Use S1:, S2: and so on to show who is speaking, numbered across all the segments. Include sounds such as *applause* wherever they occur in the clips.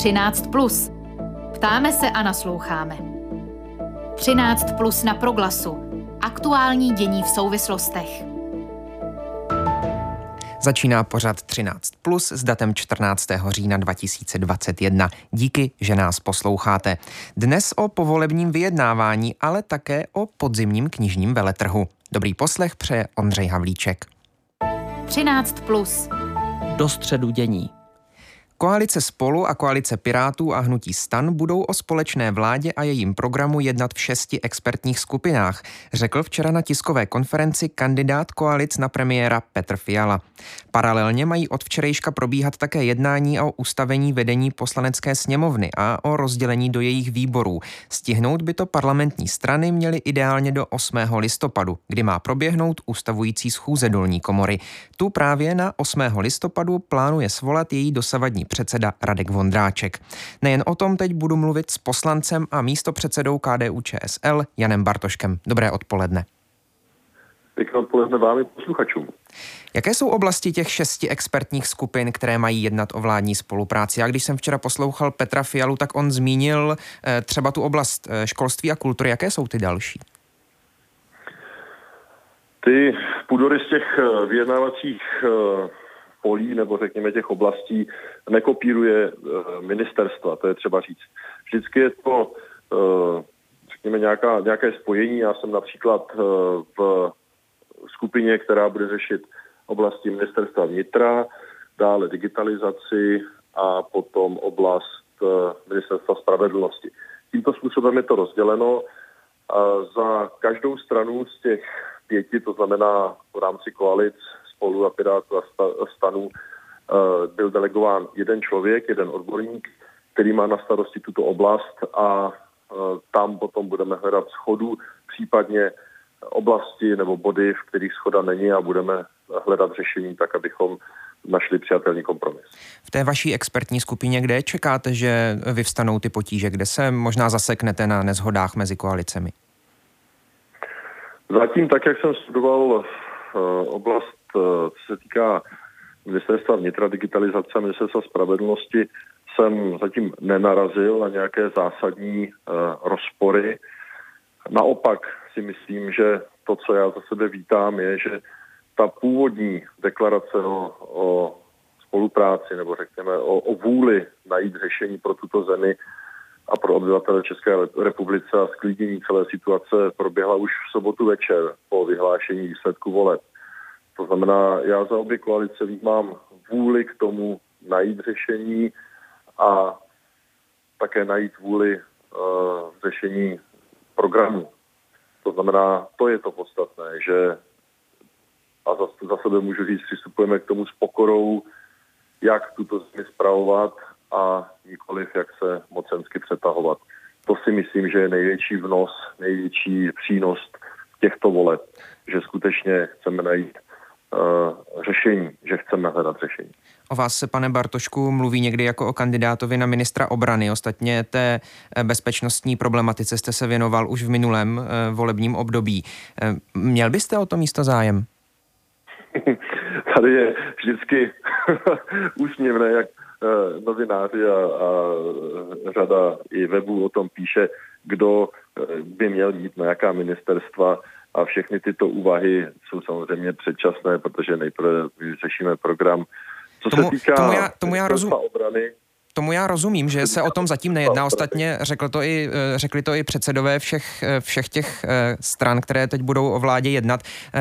S1: 13. Plus. Ptáme se a nasloucháme. 13 plus na proglasu. Aktuální dění v souvislostech.
S2: Začíná pořad 13 plus s datem 14. října 2021. Díky, že nás posloucháte. Dnes o povolebním vyjednávání, ale také o podzimním knižním veletrhu. Dobrý poslech přeje Ondřej Havlíček.
S1: 13 plus.
S3: Do středu dění.
S2: Koalice Spolu a koalice Pirátů a Hnutí Stan budou o společné vládě a jejím programu jednat v šesti expertních skupinách, řekl včera na tiskové konferenci kandidát koalic na premiéra Petr Fiala. Paralelně mají od včerejška probíhat také jednání o ustavení vedení poslanecké sněmovny a o rozdělení do jejich výborů. Stihnout by to parlamentní strany měly ideálně do 8. listopadu, kdy má proběhnout ustavující schůze dolní komory. Tu právě na 8. listopadu plánuje svolat její dosavadní předseda Radek Vondráček. Nejen o tom teď budu mluvit s poslancem a místopředsedou KDU ČSL Janem Bartoškem. Dobré odpoledne.
S4: Pěkné odpoledne vám i posluchačům.
S2: Jaké jsou oblasti těch šesti expertních skupin, které mají jednat o vládní spolupráci? Já když jsem včera poslouchal Petra Fialu, tak on zmínil eh, třeba tu oblast eh, školství a kultury. Jaké jsou ty další?
S4: Ty půdory z těch eh, vyjednávacích polí nebo řekněme těch oblastí nekopíruje ministerstva, to je třeba říct. Vždycky je to, řekněme, nějaká, nějaké spojení. Já jsem například v skupině, která bude řešit oblasti ministerstva vnitra, dále digitalizaci a potom oblast eh, ministerstva spravedlnosti. Tímto způsobem je to rozděleno. Za každou stranu z těch pěti, to znamená v rámci koalic spolu a Pirátů a stanů, eh, byl delegován jeden člověk, jeden odborník, který má na starosti tuto oblast a eh, tam potom budeme hledat schodu, případně oblasti nebo body, v kterých schoda není a budeme hledat řešení tak, abychom našli přijatelný kompromis.
S2: V té vaší expertní skupině, kde čekáte, že vyvstanou ty potíže, kde se možná zaseknete na nezhodách mezi koalicemi?
S4: Zatím, tak jak jsem studoval uh, oblast, co se týká ministerstva vnitra, digitalizace a ministerstva spravedlnosti, jsem zatím nenarazil na nějaké zásadní uh, rozpory. Naopak si myslím, že to, co já za sebe vítám, je, že ta původní deklarace o, o spolupráci nebo řekněme o, o vůli najít řešení pro tuto zemi a pro obyvatele České republice a sklidnění celé situace proběhla už v sobotu večer po vyhlášení výsledku voleb. To znamená, já za obě koalice mám vůli k tomu najít řešení a také najít vůli uh, řešení programu to znamená, to je to podstatné, že a za, za sebe můžu říct, přistupujeme k tomu s pokorou, jak tuto zemi zpravovat a nikoliv jak se mocensky přetahovat. To si myslím, že je největší vnos, největší přínos těchto voleb, že skutečně chceme najít řešení, že chceme hledat řešení.
S2: O vás se, pane Bartošku, mluví někdy jako o kandidátovi na ministra obrany. Ostatně té eh, bezpečnostní problematice jste se věnoval už v minulém uh, volebním období. Měl byste o to místo zájem? *laughs*
S4: Tady je vždycky *laughs* úsměvné, jak novináři a, a řada i webů o tom píše, kdo by měl jít na jaká ministerstva a všechny tyto úvahy jsou samozřejmě předčasné, protože nejprve řešíme program.
S2: Co tomu, se týká tomu já, tomu já rozum... obrany, Tomu já rozumím, že se o tom zatím nejedná. Ostatně řekl to i, eh, řekli to i předsedové všech, eh, všech těch eh, stran, které teď budou o vládě jednat.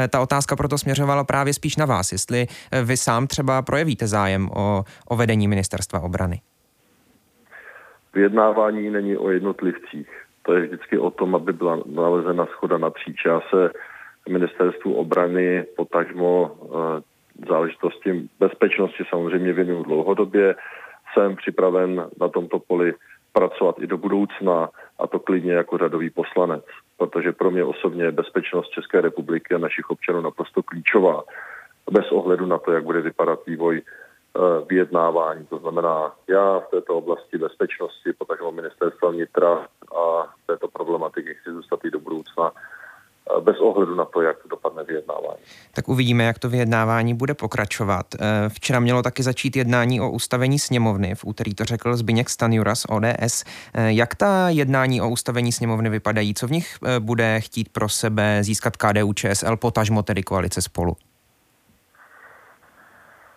S2: Ta otázka proto směřovala právě spíš na vás, jestli vy sám třeba projevíte zájem o, o vedení ministerstva obrany.
S4: Vyjednávání není o jednotlivcích to je vždycky o tom, aby byla nalezena schoda napříč. Já se ministerstvu obrany, potažmo eh, záležitosti bezpečnosti samozřejmě věnuju dlouhodobě. Jsem připraven na tomto poli pracovat i do budoucna a to klidně jako řadový poslanec, protože pro mě osobně je bezpečnost České republiky a našich občanů naprosto klíčová, bez ohledu na to, jak bude vypadat vývoj vyjednávání. To znamená, já v této oblasti bezpečnosti, potažmo ministerstva vnitra a této problematiky chci zůstat i do budoucna bez ohledu na to, jak dopadne vyjednávání.
S2: Tak uvidíme, jak to vyjednávání bude pokračovat. Eh, včera mělo taky začít jednání o ustavení sněmovny. V úterý to řekl Zbyněk Stanjura z ODS. Eh, jak ta jednání o ustavení sněmovny vypadají? Co v nich eh, bude chtít pro sebe získat KDU ČSL, potažmo tedy koalice spolu?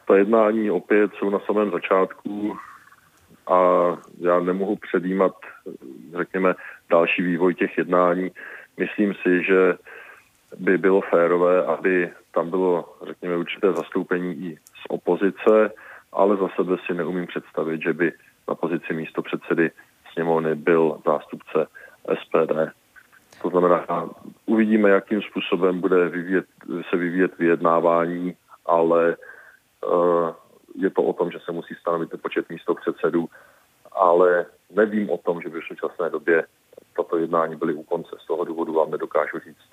S4: Ta jednání opět jsou na samém začátku a já nemohu předjímat, řekněme, další vývoj těch jednání. Myslím si, že by bylo férové, aby tam bylo, řekněme, určité zastoupení i z opozice, ale za sebe si neumím představit, že by na pozici místo předsedy sněmovny byl zástupce SPD. To znamená, uvidíme, jakým způsobem bude vyvíjet, se vyvíjet vyjednávání, ale je to o tom, že se musí stanovit počet místo předsedů, ale nevím o tom, že by v současné době tato jednání byly u konce. Z toho důvodu vám nedokážu říct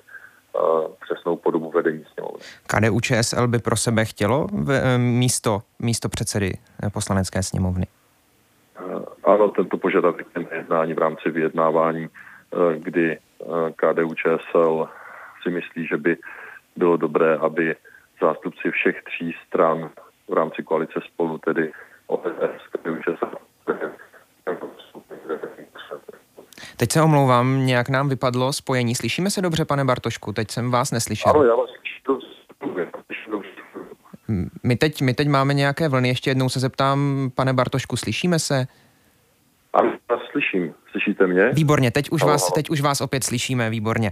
S4: uh, přesnou podobu vedení sněmovny.
S2: KDU ČSL by pro sebe chtělo eh, místo, místo předsedy eh, poslanecké sněmovny?
S4: Ano, tento požadavek je jednání v rámci vyjednávání, kdy KDU ČSL si myslí, že by bylo dobré, aby zástupci všech tří stran v rámci koalice spolu, tedy ODS,
S2: Teď se omlouvám, nějak nám vypadlo spojení. Slyšíme se dobře, pane Bartošku? Teď jsem vás neslyšel.
S4: Ano, já vás
S2: my teď, my teď máme nějaké vlny. Ještě jednou se zeptám, pane Bartošku, slyšíme se?
S4: Ano, slyším. Slyšíte mě?
S2: Výborně, teď už, vás, teď už vás opět slyšíme, výborně.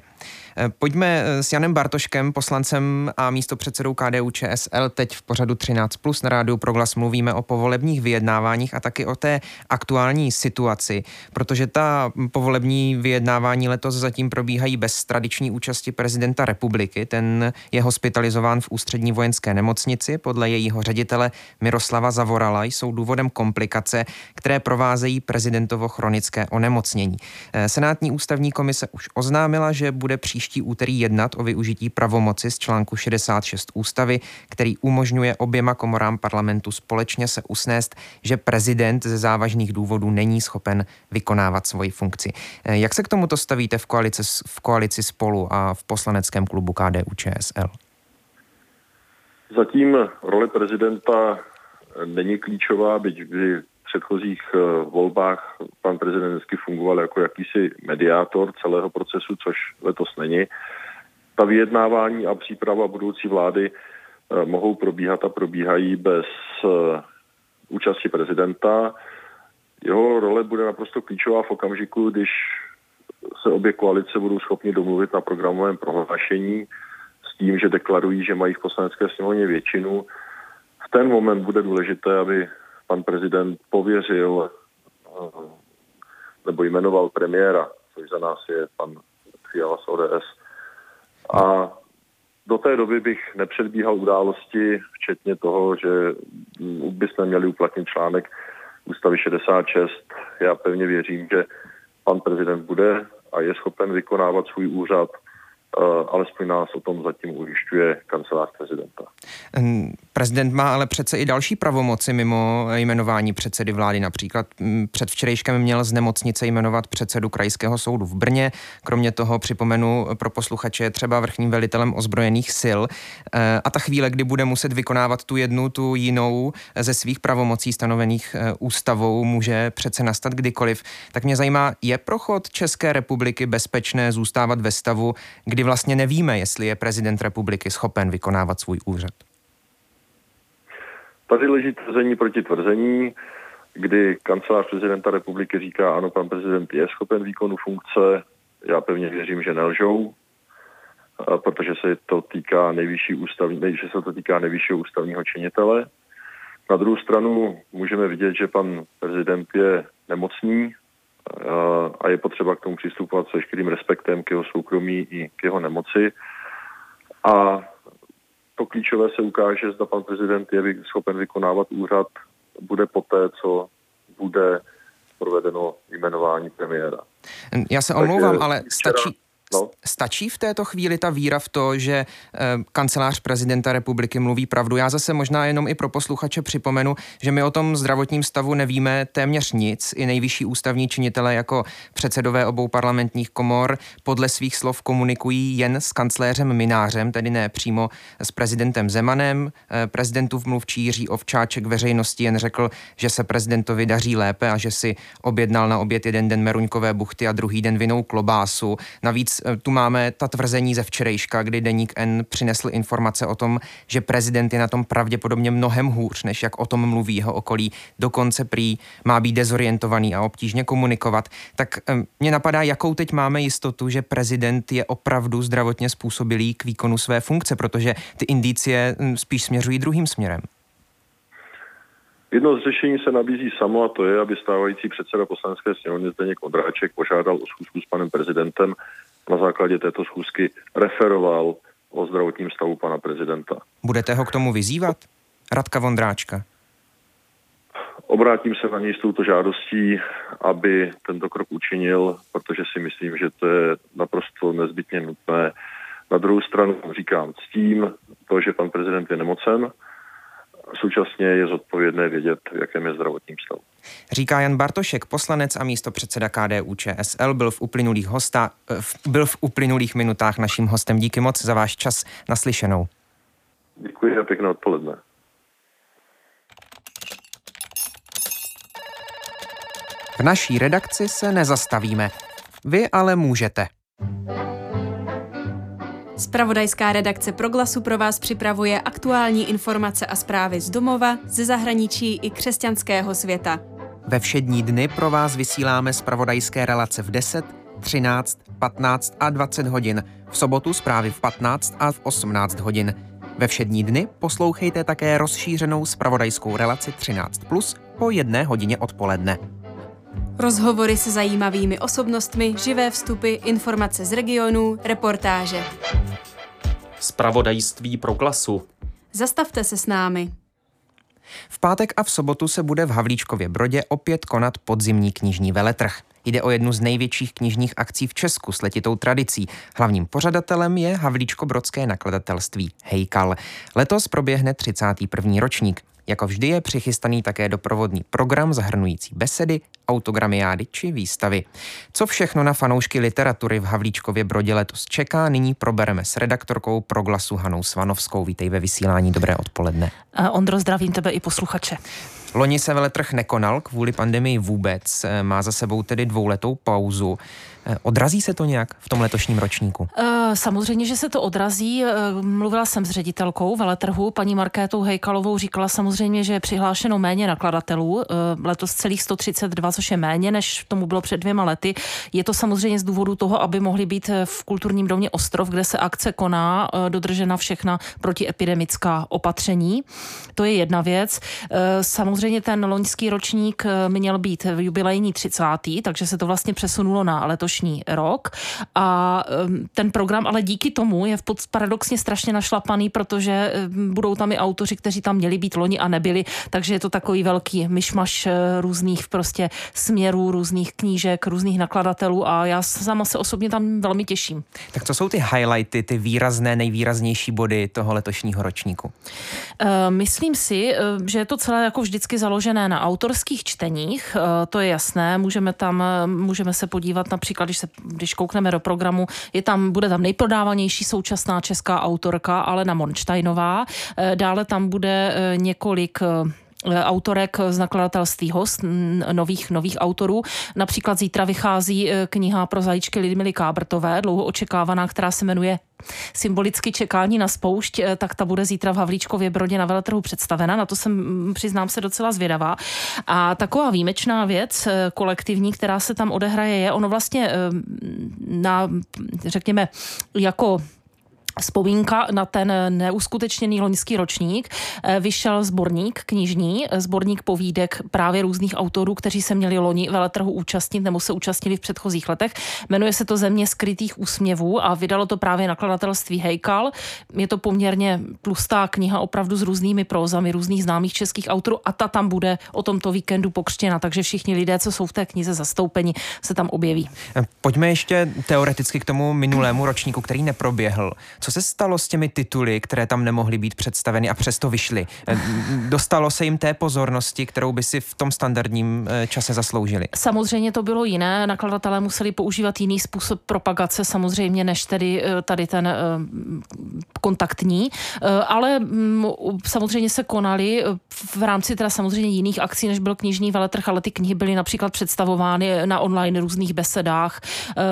S2: Eh, pojďme eh, s Janem Bartoškem, poslancem a místopředsedou KDU ČSL. Teď v pořadu 13 plus na rádiu Proglas mluvíme o povolebních vyjednáváních a taky o té aktuální situaci, protože ta povolební vyjednávání letos zatím probíhají bez tradiční účasti prezidenta republiky. Ten je hospitalizován v ústřední vojenské nemocnici. Podle jejího ředitele Miroslava Zavorala jsou důvodem komplikace, které provázejí prezidentovo chronické onemocnění. Eh, Senátní ústavní komise už oznámila, že bude příští úterý jednat o využití pravomoci z článku 66 ústavy, který umožňuje oběma komorám parlamentu společně se usnést, že prezident ze závažných důvodů není schopen vykonávat svoji funkci. Eh, Jak se k tomuto stavíte v koalici, v koalici spolu a v poslaneckém klubu KDU ČSL?
S4: Zatím role prezidenta není klíčová, byť by předchozích eh, volbách pan prezident vždycky fungoval jako jakýsi mediátor celého procesu, což letos není. Ta vyjednávání a příprava budoucí vlády eh, mohou probíhat a probíhají bez eh, účasti prezidenta. Jeho role bude naprosto klíčová v okamžiku, když se obě koalice budou schopni domluvit na programovém prohlášení s tím, že deklarují, že mají v poslanecké sněmovně většinu. V ten moment bude důležité, aby pan prezident pověřil eh, nebo jmenoval premiéra, což za nás je pan Fiala z ODS. A do té doby bych nepředbíhal události, včetně toho, že bychom měli uplatnit článek ústavy 66. Já pevně věřím, že pan prezident bude a je schopen vykonávat svůj úřad Eh, alespoň nás o tom zatím ujišťuje kancelář prezidenta.
S2: Prezident má ale přece i další pravomoci mimo jmenování předsedy vlády. Například před včerejškem měl z nemocnice jmenovat předsedu krajského soudu v Brně. Kromě toho připomenu pro posluchače třeba vrchním velitelem ozbrojených sil. Eh, a ta chvíle, kdy bude muset vykonávat tu jednu, tu jinou ze svých pravomocí stanovených eh, ústavou, může přece nastat kdykoliv. Tak mě zajímá, je prochod České republiky bezpečné zůstávat ve stavu, kdy vlastně nevíme, jestli je prezident republiky schopen vykonávat svůj úřad.
S4: Tady leží tvrzení proti tvrzení, kdy kancelář prezidenta republiky říká, ano, pan prezident je schopen výkonu funkce, já pevně věřím, že nelžou, protože se to týká nejvyšší ústavní, že se to týká nejvyššího ústavního činitele. Na druhou stranu můžeme vidět, že pan prezident je nemocný, a je potřeba k tomu přistupovat s veškerým respektem k jeho soukromí i k jeho nemoci. A to klíčové se ukáže, zda pan prezident je schopen vykonávat úřad, bude poté, co bude provedeno jmenování premiéra.
S2: Já se omlouvám, ale stačí, No. Stačí v této chvíli ta víra v to, že eh, kancelář prezidenta republiky mluví pravdu? Já zase možná jenom i pro posluchače připomenu, že my o tom zdravotním stavu nevíme téměř nic. I nejvyšší ústavní činitele jako předsedové obou parlamentních komor podle svých slov komunikují jen s kancléřem Minářem, tedy ne přímo s prezidentem Zemanem. Eh, prezidentův mluvčí Jiří Ovčáček veřejnosti jen řekl, že se prezidentovi daří lépe a že si objednal na oběd jeden den meruňkové buchty a druhý den vinou klobásu. Navíc tu máme ta tvrzení ze včerejška, kdy Deník N přinesl informace o tom, že prezident je na tom pravděpodobně mnohem hůř, než jak o tom mluví jeho okolí. Dokonce prý má být dezorientovaný a obtížně komunikovat. Tak eh, mě napadá, jakou teď máme jistotu, že prezident je opravdu zdravotně způsobilý k výkonu své funkce, protože ty indicie hm, spíš směřují druhým směrem.
S4: Jedno z řešení se nabízí samo a to je, aby stávající předseda poslanecké sněmovny Zdeněk Ondráček požádal o schůzku s panem prezidentem na základě této schůzky referoval o zdravotním stavu pana prezidenta.
S2: Budete ho k tomu vyzývat? Radka Vondráčka.
S4: Obrátím se na něj s touto žádostí, aby tento krok učinil, protože si myslím, že to je naprosto nezbytně nutné. Na druhou stranu říkám s tím, to, že pan prezident je nemocen, současně je zodpovědné vědět, v jakém je zdravotním stavu.
S2: Říká Jan Bartošek, poslanec a místo předseda KDU ČSL, byl v uplynulých, hosta, byl v uplynulých minutách naším hostem. Díky moc za váš čas naslyšenou.
S4: Děkuji a pěkné odpoledne.
S2: V naší redakci se nezastavíme. Vy ale můžete.
S5: Spravodajská redakce Proglasu pro vás připravuje aktuální informace a zprávy z domova, ze zahraničí i křesťanského světa.
S2: Ve všední dny pro vás vysíláme spravodajské relace v 10, 13, 15 a 20 hodin, v sobotu zprávy v 15 a v 18 hodin. Ve všední dny poslouchejte také rozšířenou spravodajskou relaci 13 plus po jedné hodině odpoledne.
S5: Rozhovory se zajímavými osobnostmi, živé vstupy, informace z regionů, reportáže.
S3: Spravodajství pro klasu.
S5: Zastavte se s námi.
S2: V pátek a v sobotu se bude v Havlíčkově Brodě opět konat podzimní knižní veletrh. Jde o jednu z největších knižních akcí v Česku s letitou tradicí. Hlavním pořadatelem je Havlíčko-brodské nakladatelství Hejkal. Letos proběhne 31. ročník. Jako vždy je přichystaný také doprovodný program zahrnující besedy, autogramiády či výstavy. Co všechno na fanoušky literatury v Havlíčkově Brodě letos čeká, nyní probereme s redaktorkou Proglasu Hanou Svanovskou. Vítej ve vysílání, dobré odpoledne.
S6: Ondro, zdravím tebe i posluchače.
S2: Loni se veletrh nekonal kvůli pandemii vůbec, má za sebou tedy dvouletou pauzu. Odrazí se to nějak v tom letošním ročníku?
S6: Eh, samozřejmě, že se to odrazí. Eh, mluvila jsem s ředitelkou veletrhu, paní Markétou Hejkalovou, říkala samozřejmě, že je přihlášeno méně nakladatelů, eh, letos celých 132, což je méně, než tomu bylo před dvěma lety. Je to samozřejmě z důvodu toho, aby mohli být v kulturním domě Ostrov, kde se akce koná, dodržena všechna protiepidemická opatření. To je jedna věc. Samozřejmě ten loňský ročník měl být jubilejní 30., takže se to vlastně přesunulo na letošní letošní rok a ten program ale díky tomu je v pod, paradoxně strašně našlapaný, protože budou tam i autoři, kteří tam měli být loni a nebyli, takže je to takový velký myšmaš eh, různých prostě směrů, různých knížek, různých nakladatelů a já sama se osobně tam velmi těším.
S2: Tak co jsou ty highlighty, ty výrazné, nejvýraznější body toho letošního ročníku?
S6: Eh, myslím si, eh, že je to celé jako vždycky založené na autorských čteních, to je jasné, můžeme tam, můžeme se podívat například když, se, když koukneme do programu, je tam, bude tam nejprodávanější současná česká autorka Alena Monštajnová, eh, dále tam bude eh, několik eh, autorek z nakladatelství host, nových, nových autorů. Například zítra vychází kniha pro zajíčky Lidmily Kábrtové, dlouho očekávaná, která se jmenuje symbolicky čekání na spoušť, eh, tak ta bude zítra v Havlíčkově Brodě na veletrhu představena. Na to jsem, mm, přiznám se, docela zvědavá. A taková výjimečná věc eh, kolektivní, která se tam odehraje, je ono vlastně eh, na, řekněme, jako vzpomínka na ten neuskutečněný loňský ročník. Eh, vyšel sborník knižní, sborník povídek právě různých autorů, kteří se měli loni veletrhu účastnit nebo se účastnili v předchozích letech. Jmenuje se to Země skrytých úsměvů a vydalo to právě nakladatelství Hejkal. Je to poměrně tlustá kniha opravdu s různými prózami různých známých českých autorů a ta tam bude o tomto víkendu pokřtěna, takže všichni lidé, co jsou v té knize zastoupeni, se tam objeví.
S2: Pojďme ještě teoreticky k tomu minulému ročníku, který neproběhl. Co se stalo s těmi tituly, které tam nemohly být představeny a přesto vyšly? Eh, dostalo se jim té pozornosti, kterou by si v tom standardním eh, čase zasloužili?
S6: Samozřejmě to bylo jiné. Nakladatelé museli používat jiný způsob propagace, samozřejmě, než tedy eh, tady ten kontaktní. Ale mm, samozřejmě se konaly v rámci teda samozřejmě jiných akcí, než byl knižní veletrh, ale ty knihy byly například představovány na online různých besedách,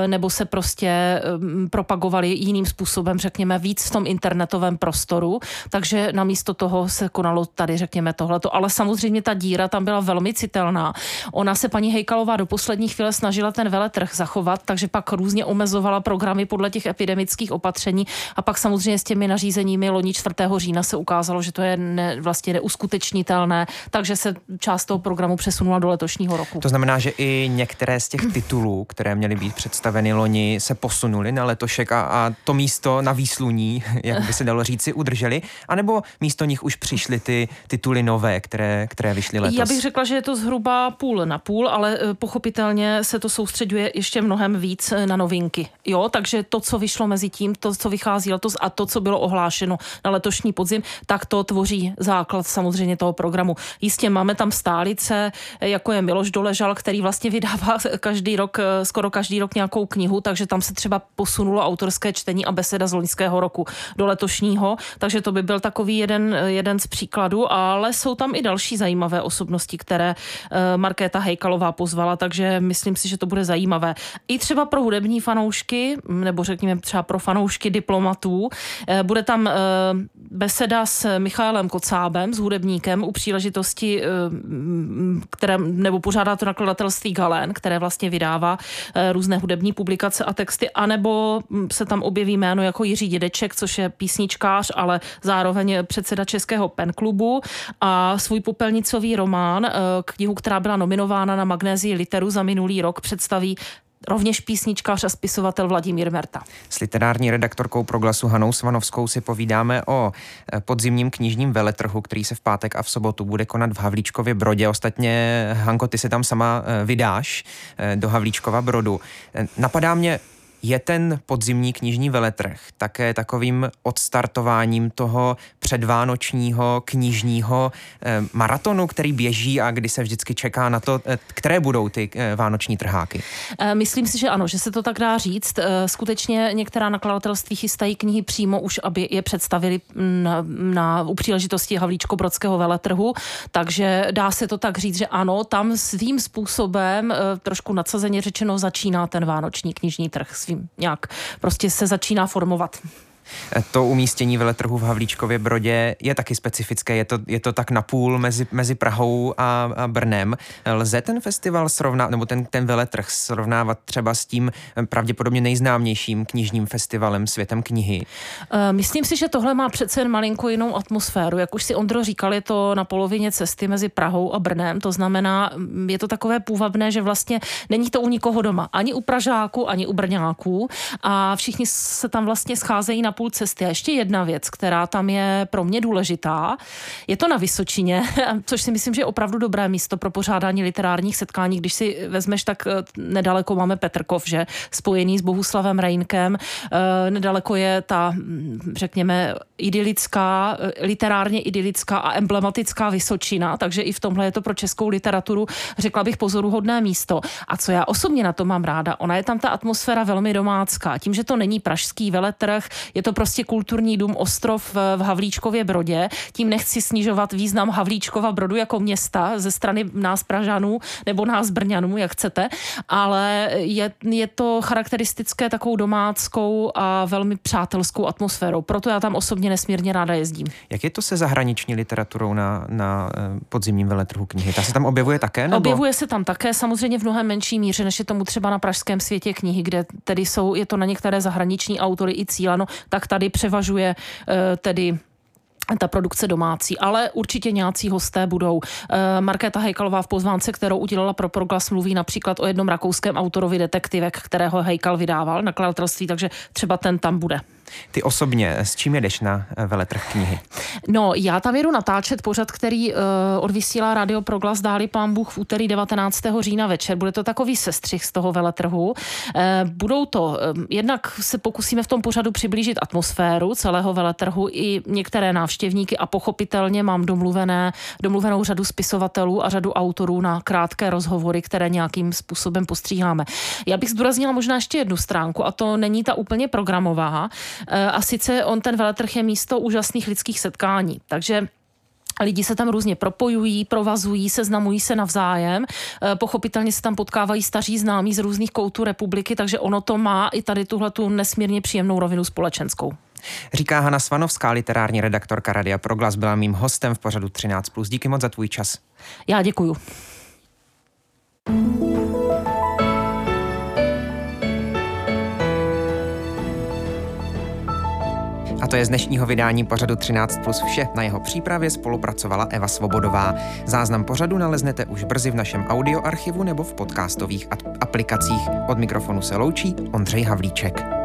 S6: nebo se prostě propagovaly jiným způsobem, řekněme, řekněme, víc v tom internetovém prostoru, takže namísto toho se konalo tady, řekněme, tohleto. Ale samozřejmě ta díra tam byla velmi citelná. Ona se paní Hejkalová do poslední chvíle snažila ten veletrh zachovat, takže pak různě omezovala programy podle těch epidemických opatření a pak samozřejmě s těmi nařízeními loni 4. října se ukázalo, že to je ne, vlastně neuskutečnitelné, takže se část toho programu přesunula do letošního roku.
S2: To znamená, že i některé z těch titulů, které měly být představeny loni, se posunuly na letošek a, a to místo na výsluh sluní, *laughs* jak by se dalo říci, udrželi, anebo místo nich už přišly ty tituly nové, které, které vyšly letos?
S6: Já bych řekla, že je to zhruba půl na půl, ale eh, pochopitelně se to soustředuje ještě mnohem víc eh, na novinky. Jo, takže to, co vyšlo mezi tím, to, co vychází letos a to, co bylo ohlášeno na letošní podzim, tak to tvoří základ samozřejmě toho programu. Jistě máme tam stálice, eh, jako je Miloš Doležal, který vlastně vydává *laughs* každý rok, skoro každý rok nějakou knihu, takže tam se třeba posunulo autorské čtení a beseda z loňského loňského roku do letošního, takže to by byl takový jeden, jeden z příkladů, ale jsou tam i další zajímavé osobnosti, které eh, Markéta Hejkalová pozvala, takže myslím si, že to bude zajímavé. I třeba pro hudební fanoušky, nebo řekněme třeba pro fanoušky diplomatů, eh, bude tam eh, beseda s Michaelem Kocábem, s hudebníkem u příležitosti, které, nebo pořádá to nakladatelství Galen, které vlastně vydává různé hudební publikace a texty, anebo se tam objeví jméno jako Jiří Dědeček, což je písničkář, ale zároveň předseda Českého penklubu a svůj popelnicový román, eh, knihu, která byla nominována na Magnézii Literu za minulý rok, představí rovněž písničkář a spisovatel Vladimír Merta.
S2: S literární redaktorkou Proglasu Hanou Svanovskou si povídáme o eh, podzimním knižním veletrhu, který se v pátek a v sobotu bude konat v Havlíčkově Brodě. Ostatně, Hanko, ty se tam sama eh, vydáš do Havlíčkova Brodu. Napadá mě, je ten podzimní knižní veletrh také takovým odstartováním toho předvánočního knižního eh, maratonu, který běží a kdy se vždycky čeká na to, eh, které budou ty eh, vánoční trháky?
S6: Myslím si, že ano, že se to tak dá říct. Skutečně některá nakladatelství chystají knihy přímo už, aby je představili na, na u příležitosti Havlíčko-Brodského veletrhu, takže dá se to tak říct, že ano, tam svým způsobem, trošku nadsazeně řečeno, začíná ten vánoční knižní trh svým nějak prostě se začíná formovat.
S2: To umístění veletrhu v Havlíčkově Brodě je taky specifické. Je to, je to tak napůl mezi, mezi Prahou a, a Brnem. Lze ten festival srovnávat, nebo ten, ten veletrh srovnávat třeba s tím pravděpodobně nejznámějším knižním festivalem Světem knihy?
S6: Eh, myslím si, že tohle má přece jen malinko jinou atmosféru. Jak už si Ondro říkal, je to na polovině cesty mezi Prahou a Brnem. To znamená, mm, je to takové půvabné, že vlastně není to u nikoho doma. Ani u Pražáků, ani u Brňáků. A všichni se tam vlastně scházejí na půl cesty. A ještě jedna věc, která tam je pro mě důležitá, je to na Vysočině, *laughs* což si myslím, že je opravdu dobré místo pro pořádání literárních setkání. Když si vezmeš, tak eh, nedaleko máme Petrkov, že spojený s Bohuslavem Reinkem. Eh, nedaleko je ta, hm, řekněme, idylická, eh, literárně idylická a emblematická Vysočina, takže i v tomhle je to pro českou literaturu, řekla bych, pozoruhodné místo. A co já osobně na to mám ráda, ona je tam ta atmosféra velmi domácká. Tím, že to není pražský veletrh, je to prostě kulturní dům Ostrov v Havlíčkově Brodě. Tím nechci snižovat význam Havlíčkova Brodu jako města ze strany nás Pražanů nebo nás Brňanů, jak chcete, ale je, je to charakteristické takovou domáckou a velmi přátelskou atmosférou. Proto já tam osobně nesmírně ráda jezdím.
S2: Jak je to se zahraniční literaturou na, na eh, podzimním veletrhu knihy? Ta se tam objevuje také? Nebo?
S6: Objevuje se tam také, samozřejmě v mnohem menší míře, než je tomu třeba na Pražském světě knihy, kde tedy jsou, je to na některé zahraniční autory i cíleno tak tady převažuje tedy ta produkce domácí, ale určitě nějací hosté budou. Eh, Markéta Hejkalová v pozvánce, kterou udělala pro Proglas, mluví například o jednom rakouském autorovi detektivek, kterého Hejkal vydával nakladatelství, takže třeba ten tam bude.
S2: Ty osobně, s čím jedeš na eh, veletrh knihy?
S6: No, já tam jedu natáčet pořad, který uh, odvysílá Radio Proglas Dáli pán Bůh v úterý 19. října večer. Bude to takový sestřih z toho veletrhu. Uh, budou to, uh, jednak se pokusíme v tom pořadu přiblížit atmosféru celého veletrhu i některé návštěvníky a pochopitelně mám domluvené, domluvenou řadu spisovatelů a řadu autorů na krátké rozhovory, které nějakým způsobem postříháme. Já bych zdůraznila možná ještě jednu stránku a to není ta úplně programová, a sice on ten veletrh je místo úžasných lidských setkání. Takže Lidi se tam různě propojují, provazují, seznamují se navzájem. Eh, pochopitelně se tam potkávají staří známí z různých koutů republiky, takže ono to má i tady tuhle tu nesmírně příjemnou rovinu společenskou.
S2: Říká Hana Svanovská, literární redaktorka Radia Proglas, byla mým hostem v pořadu 13+. Díky moc za tvůj čas.
S6: Já děkuju.
S2: A to je z dnešního vydání pořadu 13 plus vše. Na jeho přípravě spolupracovala Eva Svobodová. Záznam pořadu naleznete už brzy v našem audioarchivu nebo v podcastových aplikacích. Od mikrofonu se loučí Ondřej Havlíček.